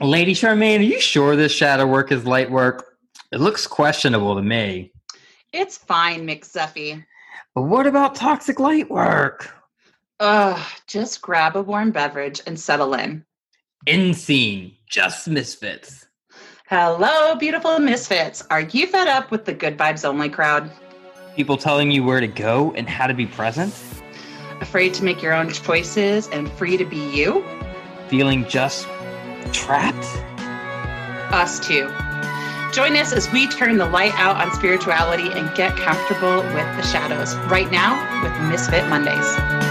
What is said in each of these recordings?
Lady Charmaine, are you sure this shadow work is light work? It looks questionable to me. It's fine, McZuffy. But what about toxic light work? Ugh, just grab a warm beverage and settle in. In scene, just misfits. Hello, beautiful misfits. Are you fed up with the good vibes only crowd? People telling you where to go and how to be present? Afraid to make your own choices and free to be you? Feeling just trapped? Us too. Join us as we turn the light out on spirituality and get comfortable with the shadows right now with Misfit Mondays.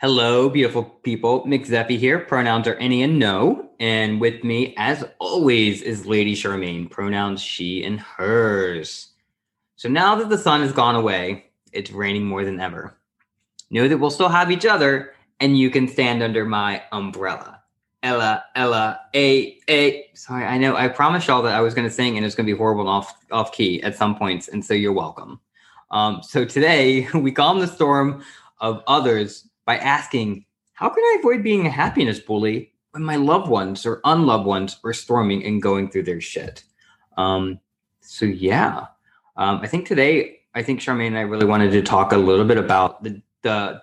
Hello, beautiful people. Mick Zephy here. Pronouns are any and no. And with me, as always, is Lady Charmaine. Pronouns she and hers. So now that the sun has gone away, it's raining more than ever. Know that we'll still have each other, and you can stand under my umbrella. Ella, Ella, A, A. Sorry, I know. I promised y'all that I was going to sing, and it's going to be horrible and off off key at some points, and so you're welcome. Um, so today we calm the storm of others by asking, How can I avoid being a happiness bully when my loved ones or unloved ones are storming and going through their shit? Um, so, yeah, um, I think today, I think Charmaine and I really wanted to talk a little bit about the, the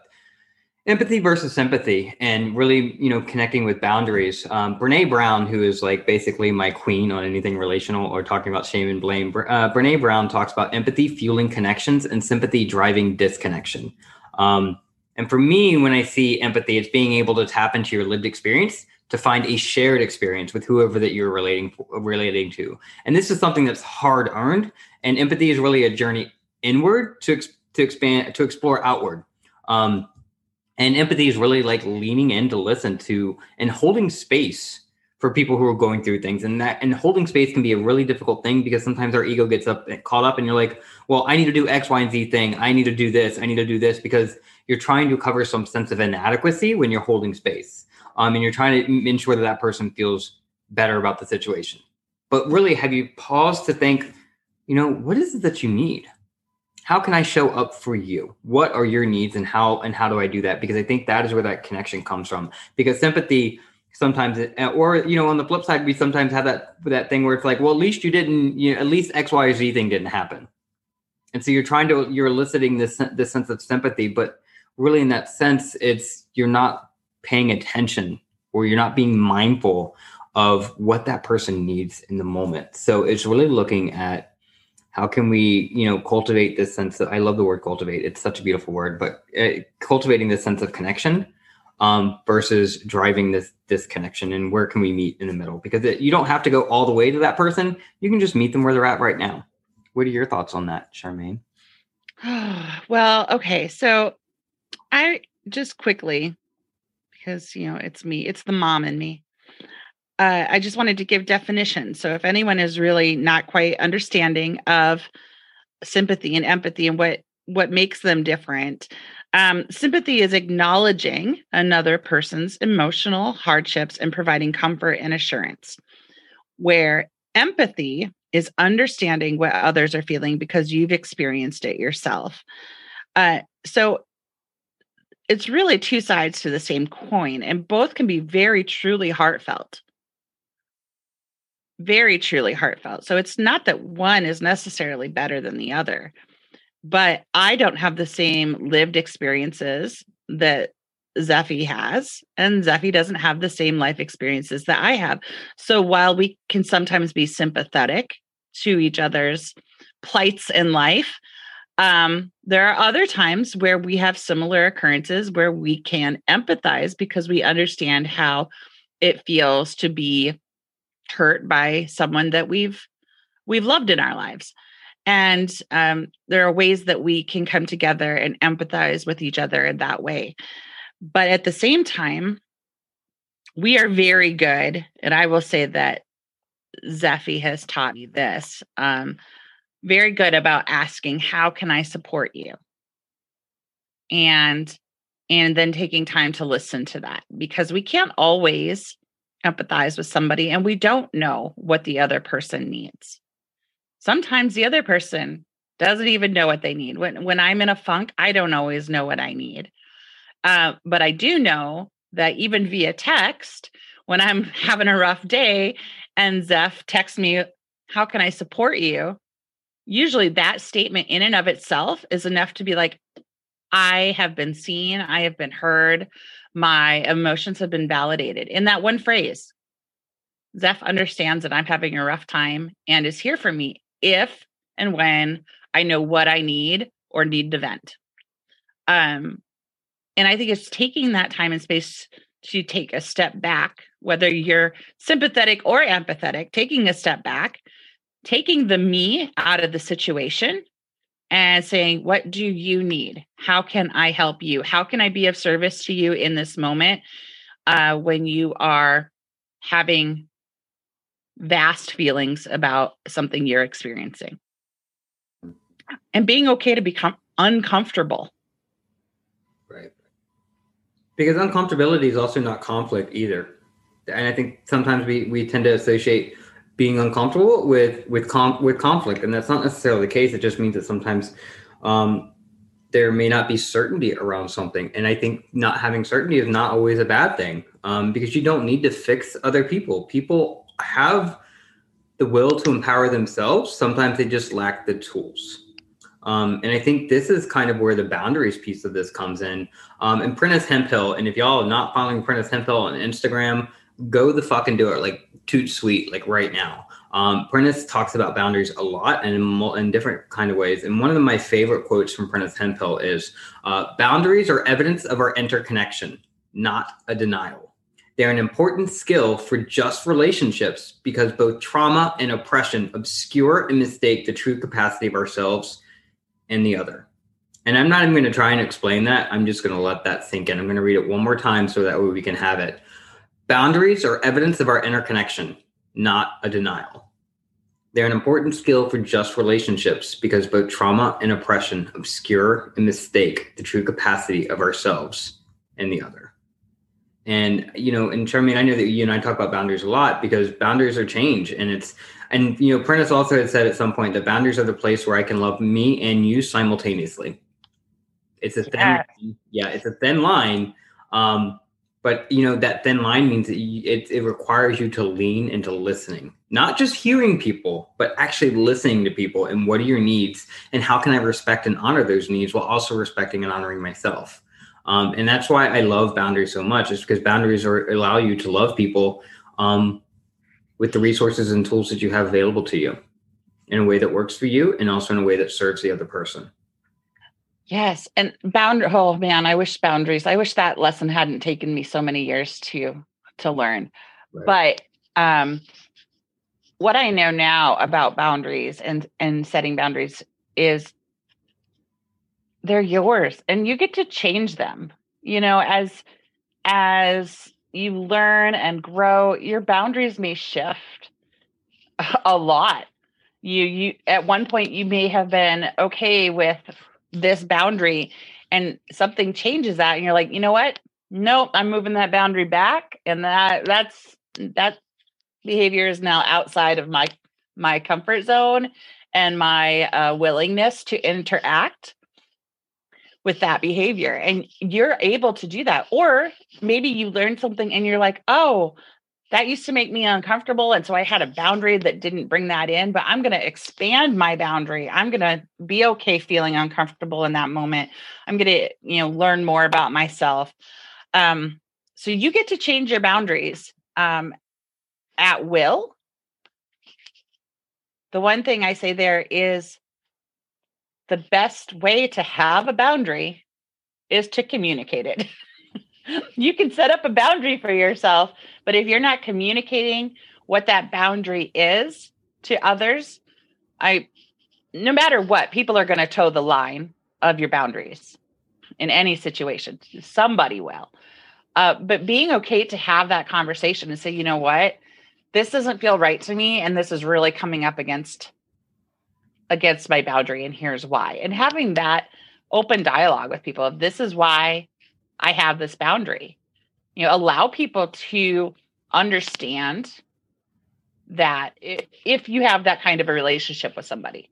empathy versus sympathy and really you know connecting with boundaries um, Brené Brown who is like basically my queen on anything relational or talking about shame and blame uh, Brené Brown talks about empathy fueling connections and sympathy driving disconnection um, and for me, when I see empathy, it's being able to tap into your lived experience to find a shared experience with whoever that you're relating relating to. And this is something that's hard earned. And empathy is really a journey inward to to expand to explore outward. Um, and empathy is really like leaning in to listen to and holding space for people who are going through things. And that and holding space can be a really difficult thing because sometimes our ego gets up caught up and you're like well i need to do x y and z thing. I need to do this. I need to do this because you're trying to cover some sense of inadequacy when you're holding space um, and you're trying to ensure that that person feels better about the situation. But really have you paused to think you know what is it that you need how can i show up for you? What are your needs and how and how do i do that? Because i think that is where that connection comes from. Because sympathy sometimes it, or you know on the flip side we sometimes have that that thing where it's like well at least you didn't you know at least x y or z thing didn't happen. And so you're trying to you're eliciting this this sense of sympathy but really in that sense it's you're not paying attention or you're not being mindful of what that person needs in the moment. So it's really looking at how can we you know cultivate this sense of i love the word cultivate it's such a beautiful word but uh, cultivating this sense of connection um, versus driving this this connection and where can we meet in the middle? Because it, you don't have to go all the way to that person you can just meet them where they're at right now. What are your thoughts on that charmaine? Well okay so i just quickly because you know it's me it's the mom in me uh, i just wanted to give definition so if anyone is really not quite understanding of sympathy and empathy and what what makes them different um, sympathy is acknowledging another person's emotional hardships and providing comfort and assurance, where empathy is understanding what others are feeling because you've experienced it yourself. Uh, so it's really two sides to the same coin, and both can be very truly heartfelt. Very truly heartfelt. So it's not that one is necessarily better than the other but I don't have the same lived experiences that Zephy has, and Zephy doesn't have the same life experiences that I have. So while we can sometimes be sympathetic to each other's plights in life, um, there are other times where we have similar occurrences where we can empathize because we understand how it feels to be hurt by someone that we've we've loved in our lives. And um, there are ways that we can come together and empathize with each other in that way. But at the same time we are very good and i will say that zephy has taught me this um, very good about asking how can i support you? And and then taking time to listen to that because we can't always empathize with somebody and we don't know what the other person needs sometimes the other person doesn't even know what they need. When when I'm in a funk, I don't always know what I need. Uh, but I do know that even via text, when I'm having a rough day and Zeph texts me, How can I support you? Usually that statement in and of itself is enough to be like, I have been seen, I have been heard, my emotions have been validated in that one phrase. Zeph understands that I'm having a rough time and is here for me if and when I know what I need or need to vent. Um, and I think it's taking that time and space to take a step back, whether you're sympathetic or empathetic, taking a step back, taking the me out of the situation and saying, What do you need? How can I help you? How can I be of service to you in this moment uh, when you are having vast feelings about something you're experiencing? And being okay to become uncomfortable. Right. Because uncomfortability is also not conflict either. And I think sometimes we, we tend to associate being uncomfortable with with com- with conflict, and that's not necessarily the case. It just means that sometimes um, there may not be certainty around something, and I think not having certainty is not always a bad thing um, because you don't need to fix other people. People have the will to empower themselves. Sometimes they just lack the tools. Um, and I think this is kind of where the boundaries piece of this comes in. Um, and Prentice Hemphill, and if y'all are not following Prentice Hemphill on Instagram, go the fuck and do it like toot sweet like right now um, Prentice talks about boundaries a lot and in, in, different kind of ways. And one of my favorite quotes from Prentice Hemphill is uh, boundaries are evidence of our interconnection, not a denial. They're an important skill for just relationships because both trauma and oppression obscure and mistake the true capacity of ourselves and the other. And I'm not even going to try and explain that. I'm just going to let that sink in. I'm going to read it one more time so that way we can have it. Boundaries are evidence of our interconnection, not a denial. They're an important skill for just relationships because both trauma and oppression obscure and mistake the true capacity of ourselves and the other. And you know, and Charmaine, I know that you and I talk about boundaries a lot because boundaries are change, and it's and you know, Prentice also had said at some point that boundaries are the place where I can love me and you simultaneously. It's a thin, yeah, yeah it's a thin line. Um, but you know that thin line means you, it, it requires you to lean into listening. Not just hearing people but actually listening to people and what are your needs and how can i respect and honor those needs while also respecting and honoring myself. Um, and that's why i love boundaries so much is because boundaries are, allow you to love people um, with the resources and tools that you have available to you in a way that works for you and also in a way that serves the other person Yes, and boundary. Oh man, I wish boundaries. I wish that lesson hadn't taken me so many years to to learn. Right. But um, what I know now about boundaries and and setting boundaries is they're yours, and you get to change them. You know, as as you learn and grow, your boundaries may shift a lot. You you at one point you may have been okay with this boundary and something changes that and you're like you know what? Nope i'm moving that boundary back and that that's that behavior is now outside of my my comfort zone and my uh, willingness to interact with that behavior and you're able to do that or maybe you learned something and you're like oh that used to make me uncomfortable and so i had a boundary that didn't bring that in but i'm going to expand my boundary. I'm going to be okay feeling uncomfortable in that moment. I'm going to you know learn more about myself. Um, so you get to change your boundaries um, at will. The one thing i say there is the best way to have a boundary is to communicate it you can set up a boundary for yourself, but if you're not communicating what that boundary is to others, I no matter what, people are going to toe the line of your boundaries in any situation. Somebody will. Uh, but being okay to have that conversation and say, you know what, this doesn't feel right to me, and this is really coming up against against my boundary, and here's why. And having that open dialogue with people, this is why I have this boundary. You know, allow people to understand that if you have that kind of a relationship with somebody,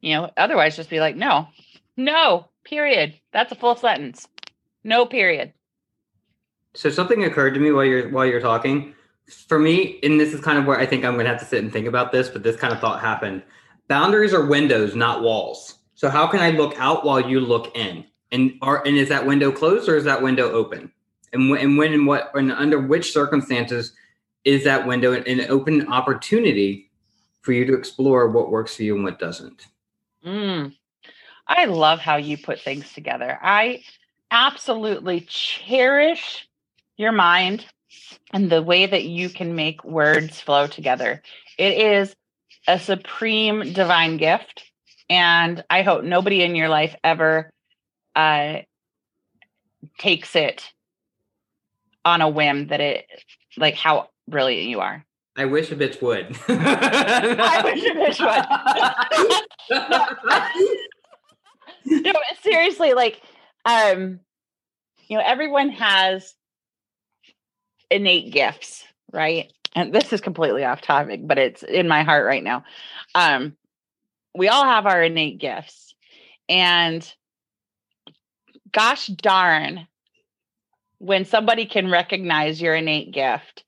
You know, otherwise just be like, no, no, period. That's a full sentence. No period. So something occurred to me while you're while you're talking. For me, and this is kind of where I think I'm gonna have to sit and think about this, but this kind of thought happened. Boundaries are windows, not walls. So how can I look out while you look in? And are and is that window closed or is that window open? And when and when and what and under which circumstances is that window an open opportunity for you to explore what works for you and what doesn't? Mm. I love how you put things together. I absolutely cherish your mind and the way that you can make words flow together. It is a supreme divine gift. And I hope nobody in your life ever uh, takes it on a whim that it, like how brilliant you are. I wish a bitch would. I wish a bitch would. no, seriously, like, um, you know, everyone has innate gifts, right? And this is completely off topic, but it's in my heart right now. Um, we all have our innate gifts. And gosh darn, when somebody can recognize your innate gift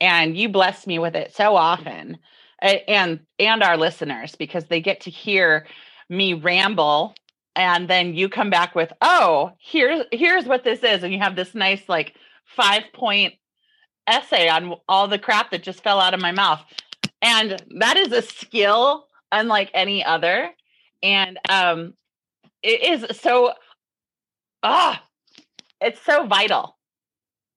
and you bless me with it so often and and our listeners because they get to hear me ramble and then you come back with oh here's here's what this is and you have this nice like five point essay on all the crap that just fell out of my mouth and that is a skill unlike any other and um it is so ah it's so vital.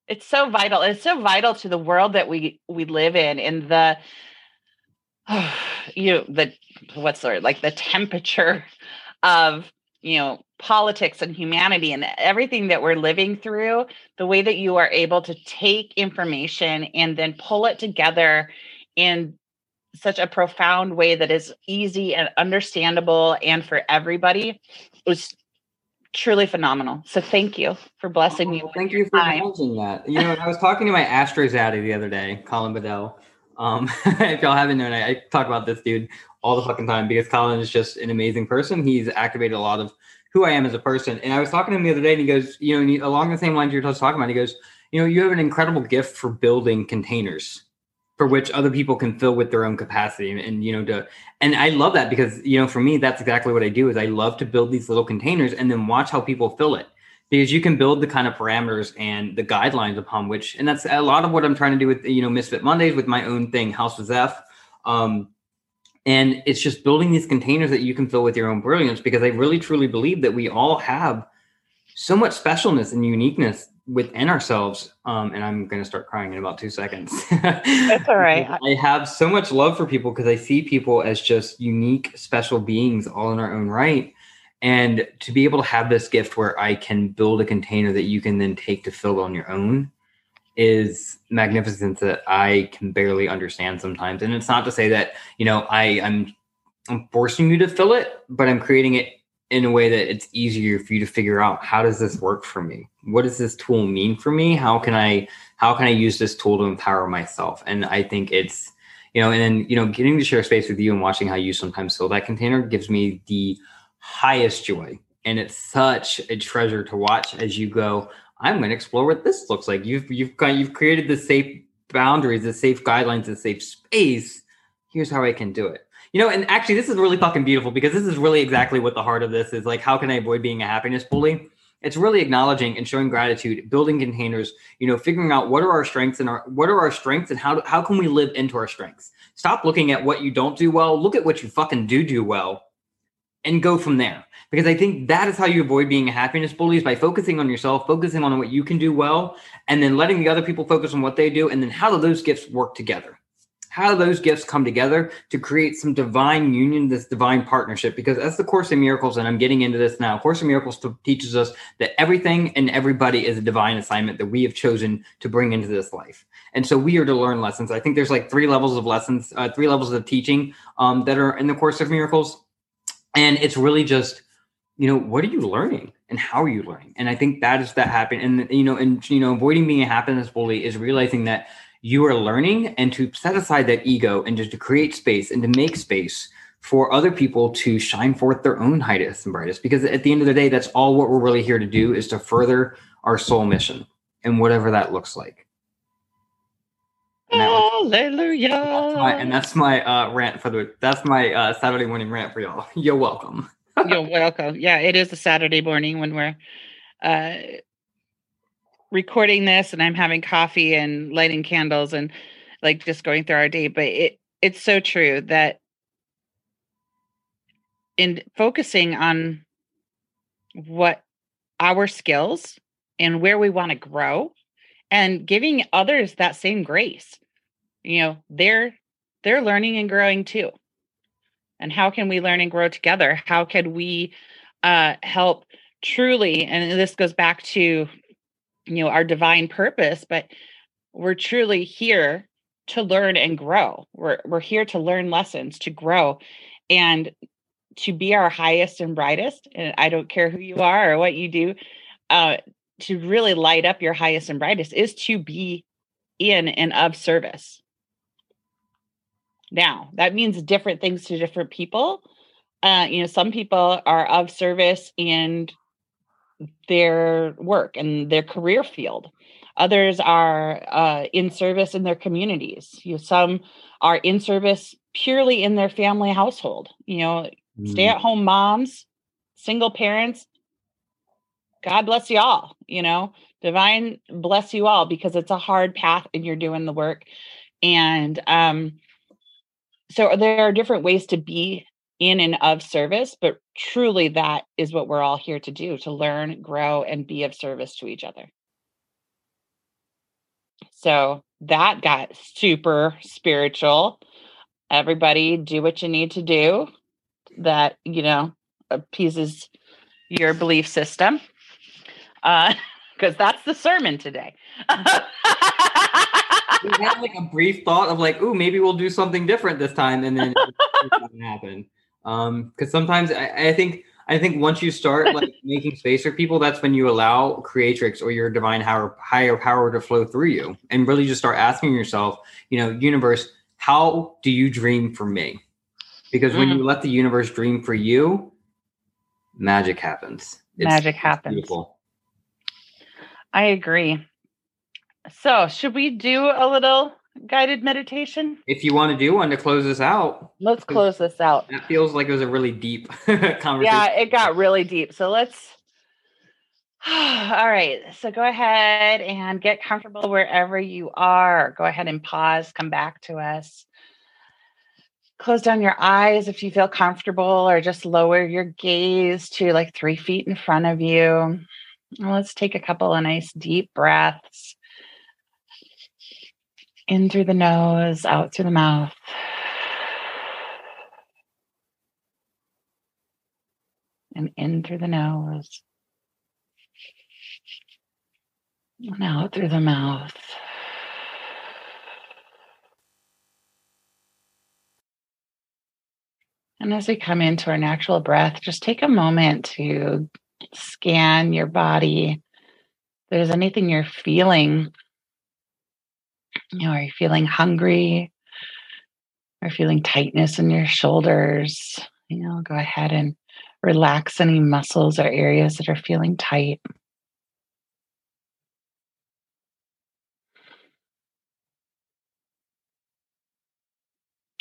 It's so vital it's so vital to the world that we we live in in the you know the what's the word like the temperature of you know politics and humanity and everything that we're living through the way that you are able to take information and then pull it together in such a profound way that is easy and understandable and for everybody was truly phenomenal. So thank you for blessing oh, me. Thank you for acknowledging that. You know, I was talking to my astro daddy the other day, Colin Bedell. Um, if y'all haven't known, I, I, talk about this dude all the fucking time because Colin is just an amazing person. He's activated a lot of who I am as a person. And I was talking to him the other day, and he goes, you know, he, along the same lines you're just talking about, he goes, you know, you have an incredible gift for building containers for which other people can fill with their own capacity and, and, you know to and i love that because you know for me that's exactly what i do is i love to build these little containers and then watch how people fill it. Because you can build the kind of parameters and the guidelines upon which and that's a lot of what i'm trying to do with you know misfit mondays with my own thing house of zeph. Um, and it's just building these containers that you can fill with your own brilliance because i really truly believe that we all have so much specialness and uniqueness within ourselves um, and i'm going to start crying in about two seconds. That's all right. I have so much love for people because i see people as just unique special beings all in our own right. And to be able to have this gift where i can build a container that you can then take to fill on your own is magnificent that i can barely understand sometimes. And it's not to say that you know i i'm i'm forcing you to fill it but i'm creating it in a way that it's easier for you to figure out how does this work for me? What does this tool mean for me? How can i how can i use this tool to empower myself? And i think it's you know and then you know getting to share space with you and watching how you sometimes fill that container gives me the highest joy. And it's such a treasure to watch as you go i'm going to explore what this looks like. You've you've got you've created the safe boundaries the safe guidelines the safe space. Here's how i can do it you know, and actually, this is really fucking beautiful because this is really exactly what the heart of this is. Like, how can I avoid being a happiness bully? It's really acknowledging and showing gratitude, building containers. You know, figuring out what are our strengths and our what are our strengths and how how can we live into our strengths. Stop looking at what you don't do well. Look at what you fucking do do well, and go from there. Because I think that is how you avoid being a happiness bully is by focusing on yourself, focusing on what you can do well, and then letting the other people focus on what they do, and then how do those gifts work together how do those gifts come together to create some divine union, this divine partnership? Because that's the Course in Miracles, and I'm getting into this now. Course in Miracles teaches us that everything and everybody is a divine assignment that we have chosen to bring into this life. And so we are to learn lessons. I think there's like three levels of lessons, uh, three levels of teaching um, that are in the Course of Miracles. And it's really just, you know, what are you learning? and how are you learning and i think that is that happen and you know and you know avoiding being a happiness bully is realizing that you are learning and to set aside that ego and just to create space and to make space for other people to shine forth their own highest and brightest. Because at the end of the day, that's all what we're really here to do is to further our soul mission and whatever that looks like. And Hallelujah. That's my, and that's my uh, rant for the. That's my uh, Saturday morning rant for y'all. You're welcome. You're welcome. Yeah, it is a Saturday morning when we're uh, recording this, and I'm having coffee and lighting candles and like just going through our day. But it it's so true that in focusing on what our skills and where we want to grow and giving others that same grace you know they're they're learning and growing too and how can we learn and grow together how can we uh help truly and this goes back to you know our divine purpose but we're truly here to learn and grow. We're we're here to learn lessons to grow and to be our highest and brightest and i don't care who you are or what you do uh to really light up your highest and brightest is to be in and of service. Now that means different things to different people. Uh you know some people are of service in their work and their career field. Others are uh, in service in their communities. You know, some are in service purely in their family household you know mm. stay at home moms single parents. God bless you all you know divine bless you all because it's a hard path and you're doing the work. And um so there are different ways to be in and of service but truly that is what we're all here to do to learn grow and be of service to each other. So that got super spiritual. Everybody do what you need to do that you know appeases your belief system uh because that's the sermon today. We had like a brief thought of like, oh, maybe we'll do something different this time, and then it didn't happen. Um, because sometimes I, I think I think once you start like making space for people, that's when you allow creatrix or your divine higher higher power to flow through you, and really just start asking yourself, you know, universe, how do you dream for me? Because when mm. you let the universe dream for you, magic happens. It's, magic happens. Beautiful. I agree. So, should we do a little guided meditation? If you want to do one to close this out. Let's close this out. That feels like it was a really deep conversation. Yeah, it got really deep. So, let's. All right. So, go ahead and get comfortable wherever you are. Go ahead and pause, come back to us. Close down your eyes if you feel comfortable, or just lower your gaze to like three feet in front of you. Let's take a couple of nice deep breaths in through the nose, out through the mouth. And in through the nose. And out through the mouth. And as we come into our natural breath, just take a moment to scan your body. If there's anything you're feeling you know, are you feeling hungry? Are feeling tightness in your shoulders? You know, go ahead and relax any muscles or areas that are feeling tight.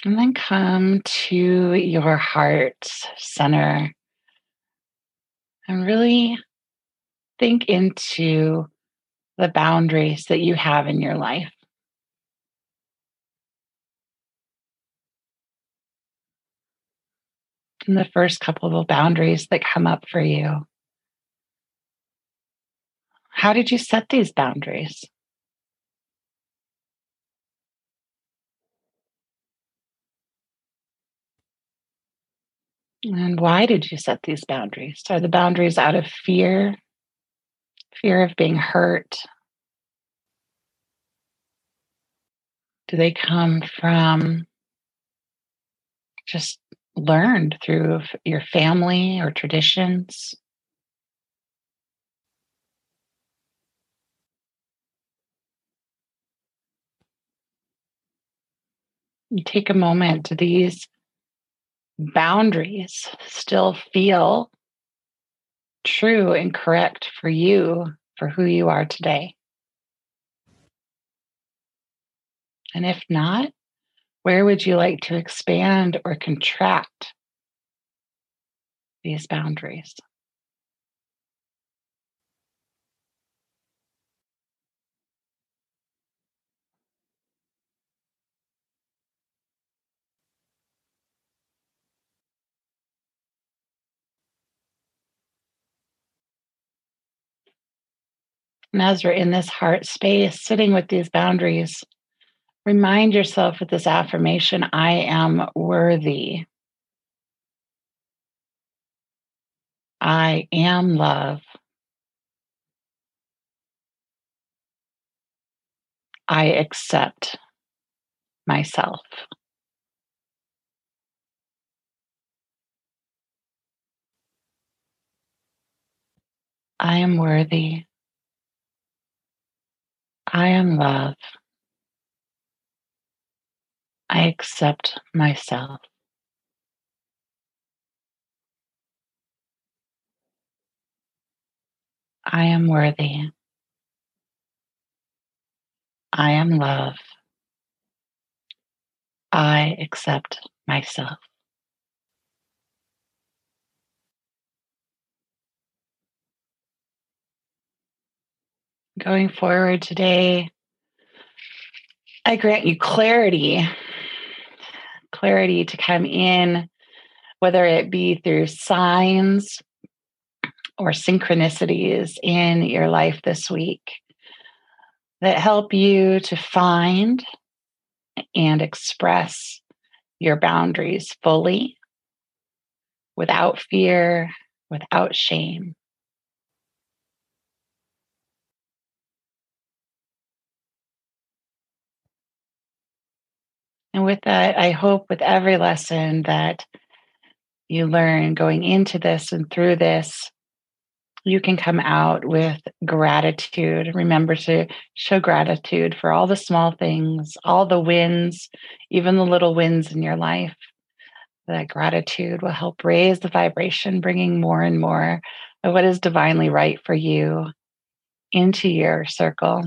And then come to your heart center and really think into the boundaries that you have in your life. The first couple of boundaries that come up for you. How did you set these boundaries? And why did you set these boundaries? Are the boundaries out of fear, fear of being hurt? Do they come from just learned through your family or traditions? You take a moment to these boundaries still feel true and correct for you for who you are today? And if not, where would you like to expand or contract these boundaries? And as you're in this heart space, sitting with these boundaries, remind yourself with this affirmation I am worthy. I am love. I accept myself. I am worthy. I am love. I accept myself. I am worthy. I am love. I accept myself. Going forward today, I grant you clarity, clarity to come in, whether it be through signs or synchronicities in your life this week that help you to find and express your boundaries fully without fear, without shame. And with that, I hope with every lesson that you learn going into this and through this, you can come out with gratitude. Remember to show gratitude for all the small things, all the wins, even the little wins in your life. That gratitude will help raise the vibration, bringing more and more of what is divinely right for you into your circle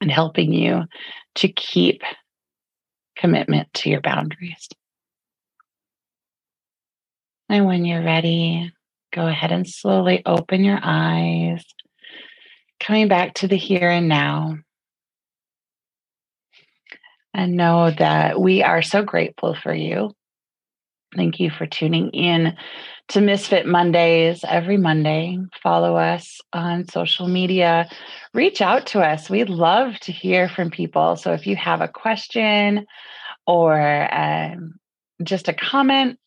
and helping you to keep commitment to your boundaries. And when you're ready, go ahead and slowly open your eyes, coming back to the here and now. And know that we are so grateful for you. Thank you for tuning in to Misfit Mondays every Monday. Follow us on social media. Reach out to us. We'd love to hear from people. So if you have a question or um, just a comment,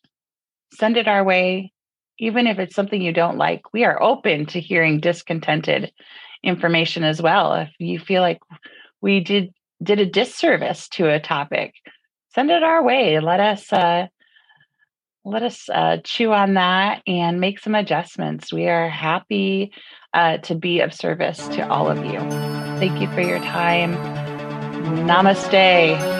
send it our way. Even if it's something you don't like, we are open to hearing discontented information as well. If you feel like we did did a disservice to a topic, send it our way. Let us uh, let us uh, chew on that and make some adjustments. We are happy uh, to be of service to all of you. Thank you for your time. Namaste.